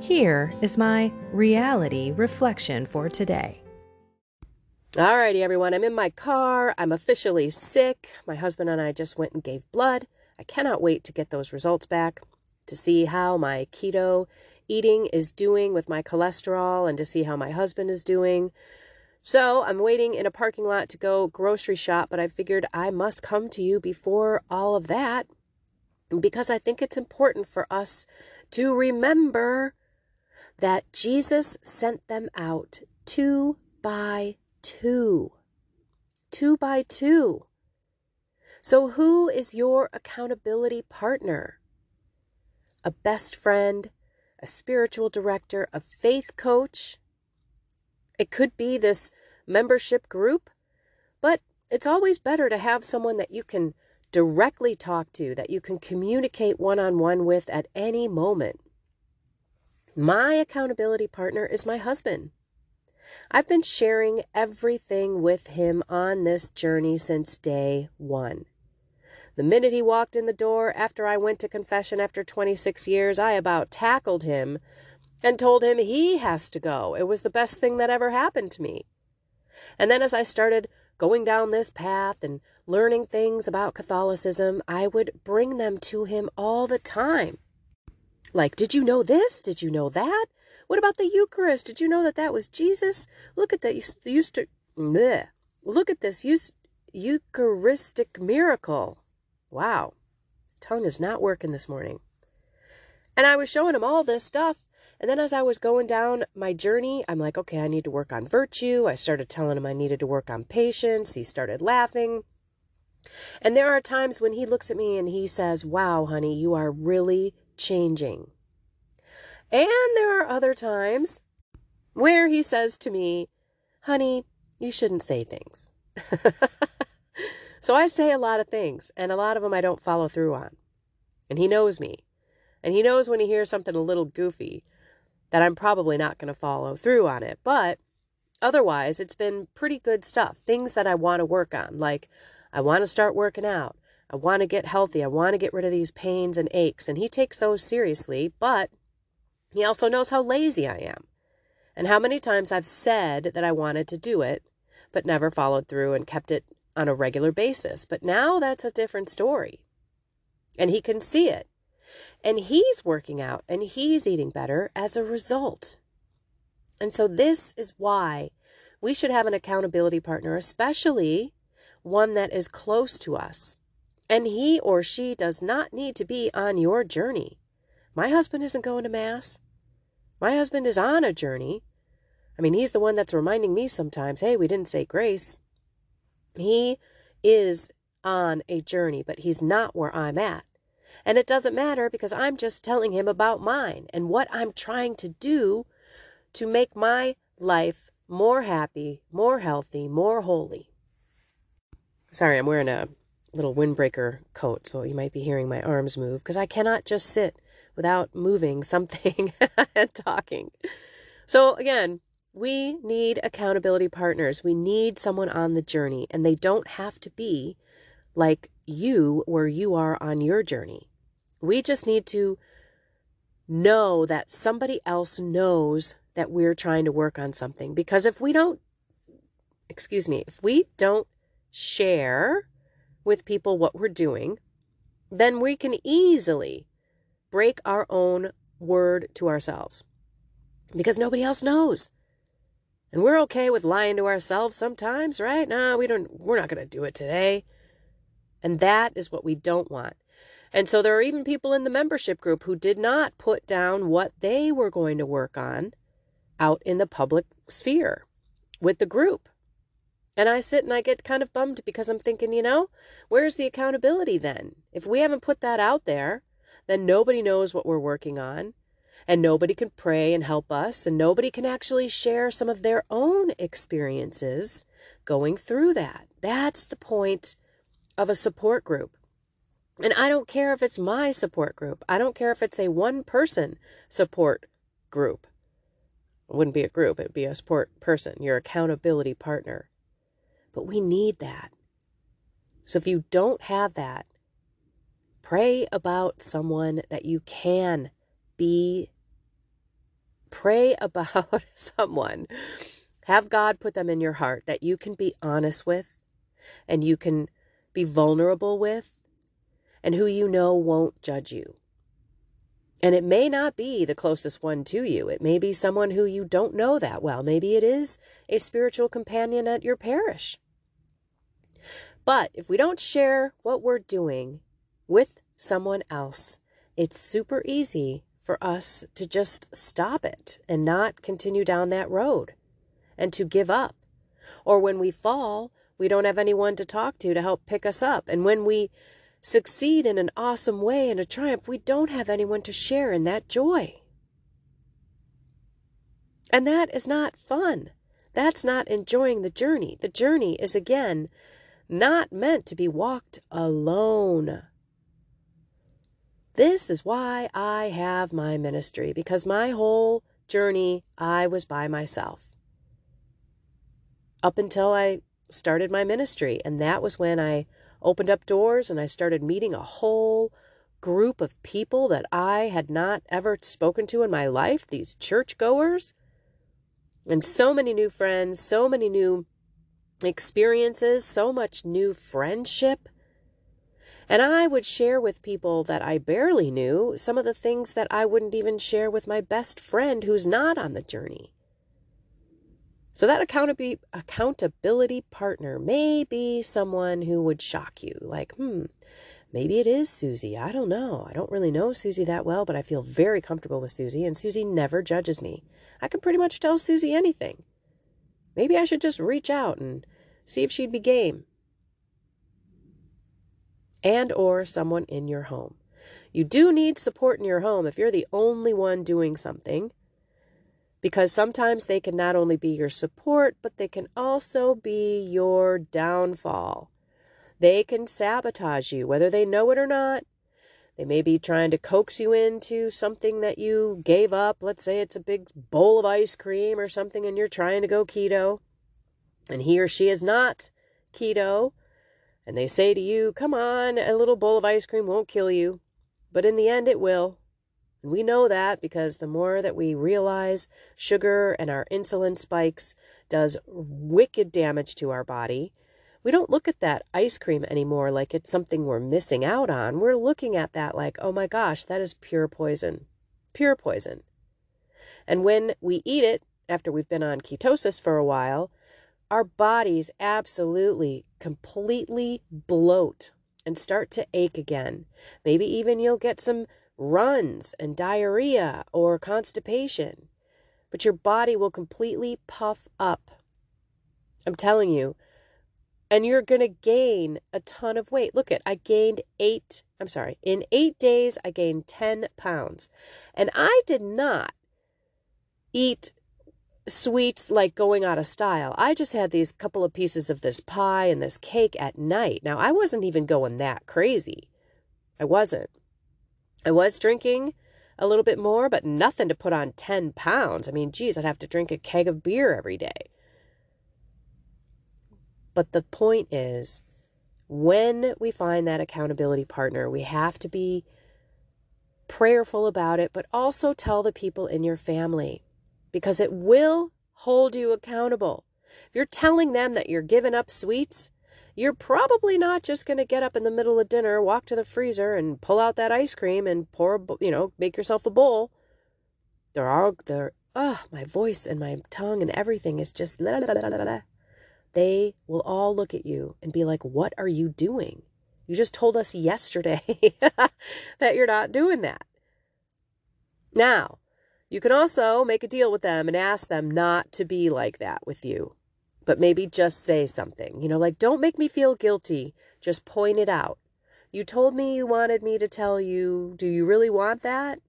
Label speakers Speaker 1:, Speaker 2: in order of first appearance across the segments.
Speaker 1: Here is my reality reflection for today.
Speaker 2: Alrighty, everyone, I'm in my car. I'm officially sick. My husband and I just went and gave blood. I cannot wait to get those results back to see how my keto eating is doing with my cholesterol and to see how my husband is doing. So I'm waiting in a parking lot to go grocery shop, but I figured I must come to you before all of that because I think it's important for us to remember that Jesus sent them out two by two. Two by two. So, who is your accountability partner? A best friend, a spiritual director, a faith coach? It could be this membership group, but it's always better to have someone that you can directly talk to, that you can communicate one on one with at any moment. My accountability partner is my husband. I've been sharing everything with him on this journey since day one. The minute he walked in the door after I went to confession after 26 years, I about tackled him and told him he has to go. It was the best thing that ever happened to me. And then as I started going down this path and learning things about Catholicism, I would bring them to him all the time. Like, did you know this? Did you know that? What about the Eucharist? Did you know that that was Jesus? Look at that. Used to, bleh. look at this Eucharistic miracle. Wow. Tongue is not working this morning. And I was showing him all this stuff. And then as I was going down my journey, I'm like, okay, I need to work on virtue. I started telling him I needed to work on patience. He started laughing. And there are times when he looks at me and he says, wow, honey, you are really changing. And there are other times where he says to me, honey, you shouldn't say things. so I say a lot of things, and a lot of them I don't follow through on. And he knows me. And he knows when he hears something a little goofy that I'm probably not going to follow through on it. But otherwise, it's been pretty good stuff. Things that I want to work on, like I want to start working out. I want to get healthy. I want to get rid of these pains and aches. And he takes those seriously, but he also knows how lazy I am and how many times I've said that I wanted to do it, but never followed through and kept it on a regular basis. But now that's a different story. And he can see it. And he's working out and he's eating better as a result. And so, this is why we should have an accountability partner, especially one that is close to us and he or she does not need to be on your journey. My husband isn't going to Mass. My husband is on a journey. I mean, he's the one that's reminding me sometimes, hey, we didn't say grace. He is on a journey, but he's not where I'm at. And it doesn't matter because I'm just telling him about mine and what I'm trying to do to make my life more happy, more healthy, more holy. Sorry, I'm wearing a little windbreaker coat, so you might be hearing my arms move because I cannot just sit without moving something and talking. So, again, we need accountability partners. We need someone on the journey, and they don't have to be like you where you are on your journey. We just need to know that somebody else knows that we're trying to work on something. Because if we don't, excuse me, if we don't share with people what we're doing, then we can easily break our own word to ourselves because nobody else knows. And we're okay with lying to ourselves sometimes, right? No, we don't we're not going to do it today. And that is what we don't want. And so there are even people in the membership group who did not put down what they were going to work on out in the public sphere with the group. And I sit and I get kind of bummed because I'm thinking, you know, where's the accountability then? If we haven't put that out there, then nobody knows what we're working on, and nobody can pray and help us, and nobody can actually share some of their own experiences going through that. That's the point of a support group. And I don't care if it's my support group. I don't care if it's a one person support group. It wouldn't be a group, it would be a support person, your accountability partner. But we need that. So if you don't have that, pray about someone that you can be. Pray about someone. Have God put them in your heart that you can be honest with and you can be vulnerable with and who you know won't judge you. And it may not be the closest one to you. It may be someone who you don't know that well. Maybe it is a spiritual companion at your parish. But if we don't share what we're doing with someone else, it's super easy for us to just stop it and not continue down that road and to give up. Or when we fall, we don't have anyone to talk to to help pick us up. And when we succeed in an awesome way and a triumph, we don't have anyone to share in that joy. And that is not fun. That's not enjoying the journey. The journey is, again, not meant to be walked alone. This is why I have my ministry, because my whole journey I was by myself. Up until I started my ministry, and that was when I opened up doors and I started meeting a whole group of people that I had not ever spoken to in my life, these churchgoers. And so many new friends, so many new experiences, so much new friendship. And I would share with people that I barely knew some of the things that I wouldn't even share with my best friend who's not on the journey. So that accountability partner may be someone who would shock you, like, hmm, maybe it is Susie. I don't know. I don't really know Susie that well, but I feel very comfortable with Susie, and Susie never judges me. I can pretty much tell Susie anything. Maybe I should just reach out and see if she'd be game. And or someone in your home. You do need support in your home if you're the only one doing something. Because sometimes they can not only be your support, but they can also be your downfall. They can sabotage you, whether they know it or not. They may be trying to coax you into something that you gave up. Let's say it's a big bowl of ice cream or something, and you're trying to go keto, and he or she is not keto. And they say to you, Come on, a little bowl of ice cream won't kill you. But in the end, it will. And we know that because the more that we realize sugar and our insulin spikes does wicked damage to our body, we don't look at that ice cream anymore like it's something we're missing out on. We're looking at that like, oh my gosh, that is pure poison. Pure poison. And when we eat it after we've been on ketosis for a while, our bodies absolutely completely bloat and start to ache again. Maybe even you'll get some runs and diarrhea or constipation, but your body will completely puff up. I'm telling you, and you're going to gain a ton of weight. Look at, I gained eight, I'm sorry, in eight days, I gained 10 pounds. And I did not eat sweets like going out of style. I just had these couple of pieces of this pie and this cake at night. Now, I wasn't even going that crazy. I wasn't. I was drinking a little bit more, but nothing to put on 10 pounds. I mean, geez, I'd have to drink a keg of beer every day. But the point is, when we find that accountability partner, we have to be prayerful about it, but also tell the people in your family because it will hold you accountable. If you're telling them that you're giving up sweets, you're probably not just going to get up in the middle of dinner, walk to the freezer, and pull out that ice cream and pour, you know, make yourself a bowl. There are there oh, my voice and my tongue and everything is just la, la, la. They will all look at you and be like, What are you doing? You just told us yesterday that you're not doing that. Now, you can also make a deal with them and ask them not to be like that with you, but maybe just say something. You know, like, don't make me feel guilty. Just point it out. You told me you wanted me to tell you. Do you really want that?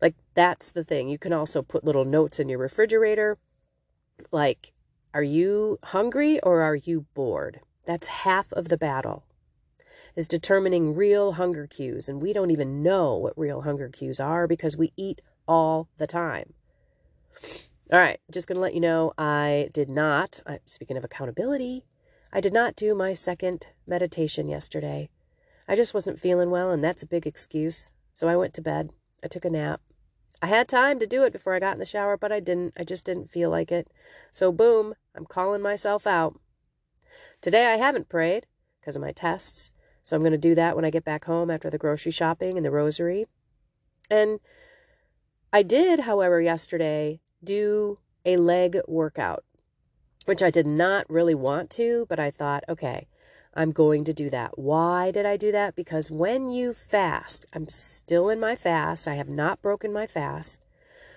Speaker 2: Like, that's the thing. You can also put little notes in your refrigerator. Like, are you hungry or are you bored? That's half of the battle is determining real hunger cues. And we don't even know what real hunger cues are because we eat all the time. All right, just going to let you know I did not, uh, speaking of accountability, I did not do my second meditation yesterday. I just wasn't feeling well, and that's a big excuse. So I went to bed. I took a nap. I had time to do it before I got in the shower, but I didn't. I just didn't feel like it. So, boom, I'm calling myself out. Today I haven't prayed because of my tests. So I'm going to do that when I get back home after the grocery shopping and the rosary. And I did, however, yesterday do a leg workout, which I did not really want to, but I thought, okay, I'm going to do that. Why did I do that? Because when you fast, I'm still in my fast, I have not broken my fast,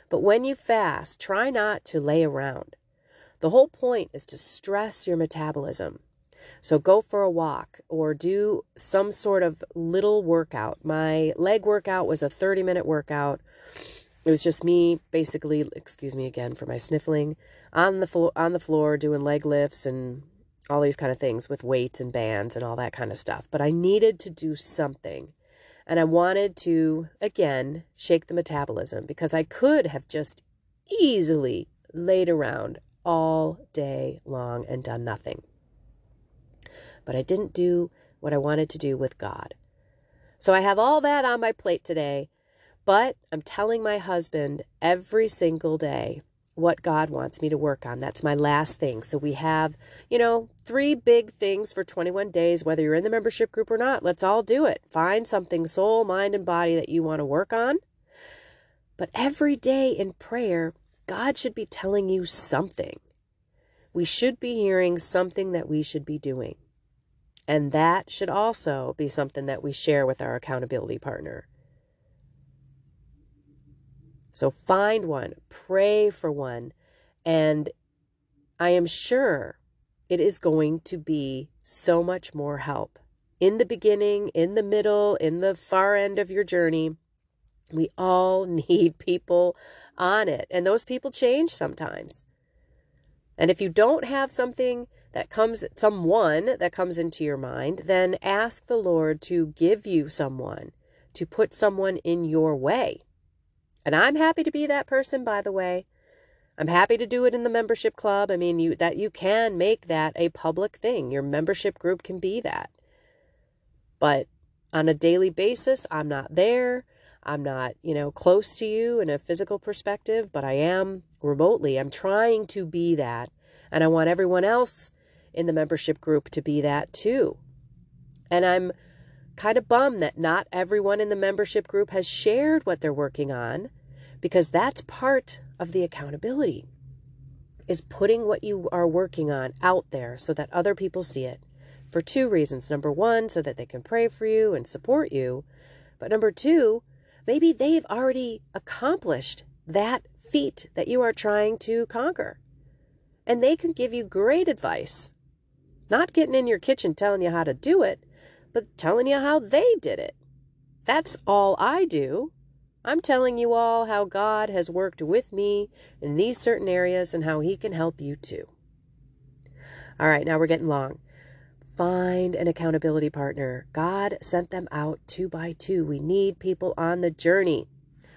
Speaker 2: but when you fast, try not to lay around. The whole point is to stress your metabolism. So go for a walk or do some sort of little workout. My leg workout was a 30 minute workout. It was just me basically, excuse me again for my sniffling, on the floor on the floor doing leg lifts and all these kind of things with weights and bands and all that kind of stuff. But I needed to do something. And I wanted to again shake the metabolism because I could have just easily laid around all day long and done nothing but I didn't do what I wanted to do with God. So I have all that on my plate today, but I'm telling my husband every single day what God wants me to work on. That's my last thing. So we have, you know, three big things for 21 days, whether you're in the membership group or not. Let's all do it. Find something, soul, mind, and body, that you want to work on. But every day in prayer, God should be telling you something. We should be hearing something that we should be doing. And that should also be something that we share with our accountability partner. So find one, pray for one, and I am sure it is going to be so much more help. In the beginning, in the middle, in the far end of your journey, we all need people on it. And those people change sometimes. And if you don't have something that comes, someone that comes into your mind, then ask the Lord to give you someone, to put someone in your way. And I'm happy to be that person, by the way. I'm happy to do it in the membership club. I mean, you that you can make that a public thing. Your membership group can be that. But on a daily basis, I'm not there. I'm not, you know, close to you in a physical perspective, but I am remotely. I'm trying to be that. And I want everyone else in the membership group to be that too. And I'm kind of bummed that not everyone in the membership group has shared what they're working on because that's part of the accountability is putting what you are working on out there so that other people see it for two reasons. Number one, so that they can pray for you and support you. But number two, maybe they've already accomplished that feat that you are trying to conquer. And they can give you great advice. Not getting in your kitchen telling you how to do it, but telling you how they did it. That's all I do. I'm telling you all how God has worked with me in these certain areas and how He can help you too. All right, now we're getting long. Find an accountability partner. God sent them out two by two. We need people on the journey.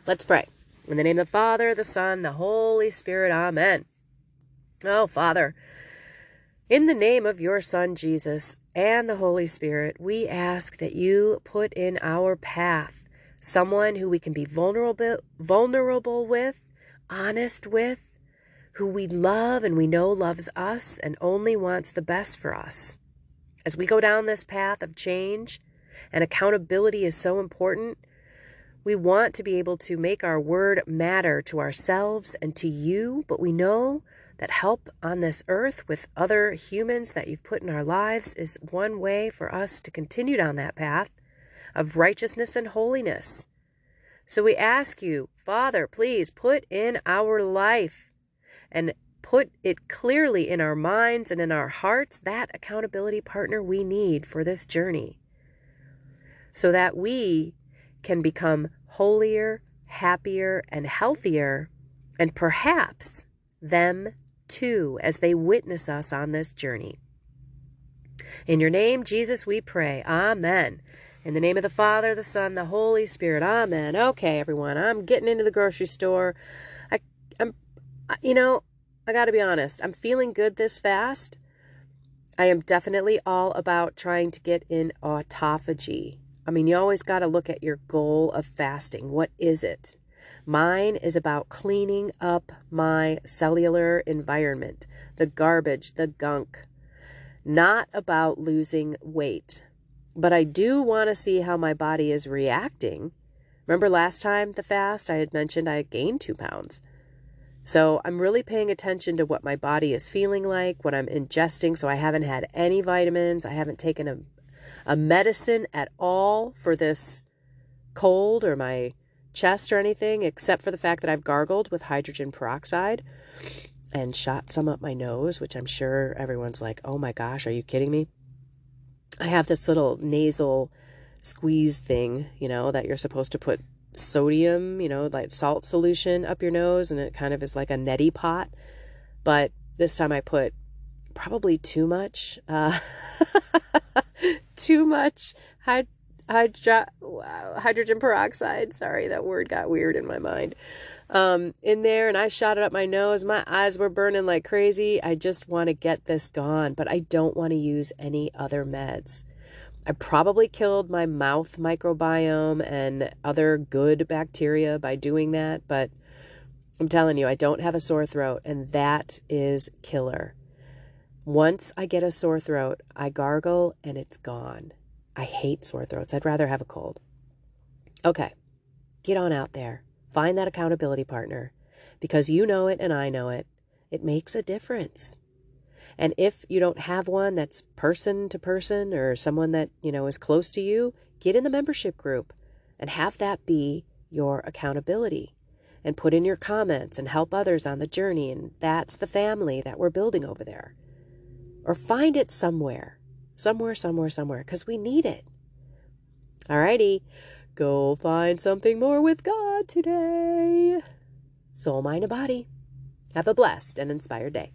Speaker 2: Let's pray. In the name of the Father, the Son, the Holy Spirit, Amen. Oh, Father, in the name of your Son, Jesus, and the Holy Spirit, we ask that you put in our path someone who we can be vulnerable, vulnerable with, honest with, who we love and we know loves us and only wants the best for us. As we go down this path of change, and accountability is so important, We want to be able to make our word matter to ourselves and to you, but we know that help on this earth with other humans that you've put in our lives is one way for us to continue down that path of righteousness and holiness. So we ask you, Father, please put in our life and put it clearly in our minds and in our hearts that accountability partner we need for this journey so that we can become holier, happier, and healthier, and perhaps them too as they witness us on this journey. In your name, Jesus, we pray. Amen. In the name of the Father, the Son, the Holy Spirit. Amen. Okay, everyone, I'm getting into the grocery store. I, I'm, you know, I got to be honest. I'm feeling good this fast. I am definitely all about trying to get in autophagy. I mean, you always got to look at your goal of fasting. What is it? Mine is about cleaning up my cellular environment, the garbage, the gunk, not about losing weight. But I do want to see how my body is reacting. Remember last time the fast, I had mentioned I gained two pounds. So I'm really paying attention to what my body is feeling like, what I'm ingesting. So I haven't had any vitamins. I haven't taken a, a medicine at all for this cold or my chest or anything, except for the fact that I've gargled with hydrogen peroxide and shot some up my nose, which I'm sure everyone's like, oh my gosh, are you kidding me? I have this little nasal squeeze thing, you know, that you're supposed to put sodium, you know, like salt solution up your nose, and it kind of is like a neti pot. But this time I put probably too much, uh, too much hyd- hydro- hydrogen peroxide. Sorry, that word got weird in my mind. Um, in there, and I shot it up my nose. My eyes were burning like crazy. I just want to get this gone, but I don't want to use any other meds. I probably killed my mouth microbiome and other good bacteria by doing that, but I'm telling you, I don't have a sore throat, and that is killer. Once I get a sore throat, I gargle and it's gone. I hate sore throats. I'd rather have a cold. Okay, get on out there. Find that accountability partner because you know it and I know it. It makes a difference. And if you don't have one that's person to person or someone that, you know, is close to you, get in the membership group and have that be your accountability and put in your comments and help others on the journey. And that's the family that we're building over there. Or find it somewhere, somewhere, somewhere, somewhere, because we need it. Alrighty, go find something more with God today. Soul, mind, and body. Have a blessed and inspired day.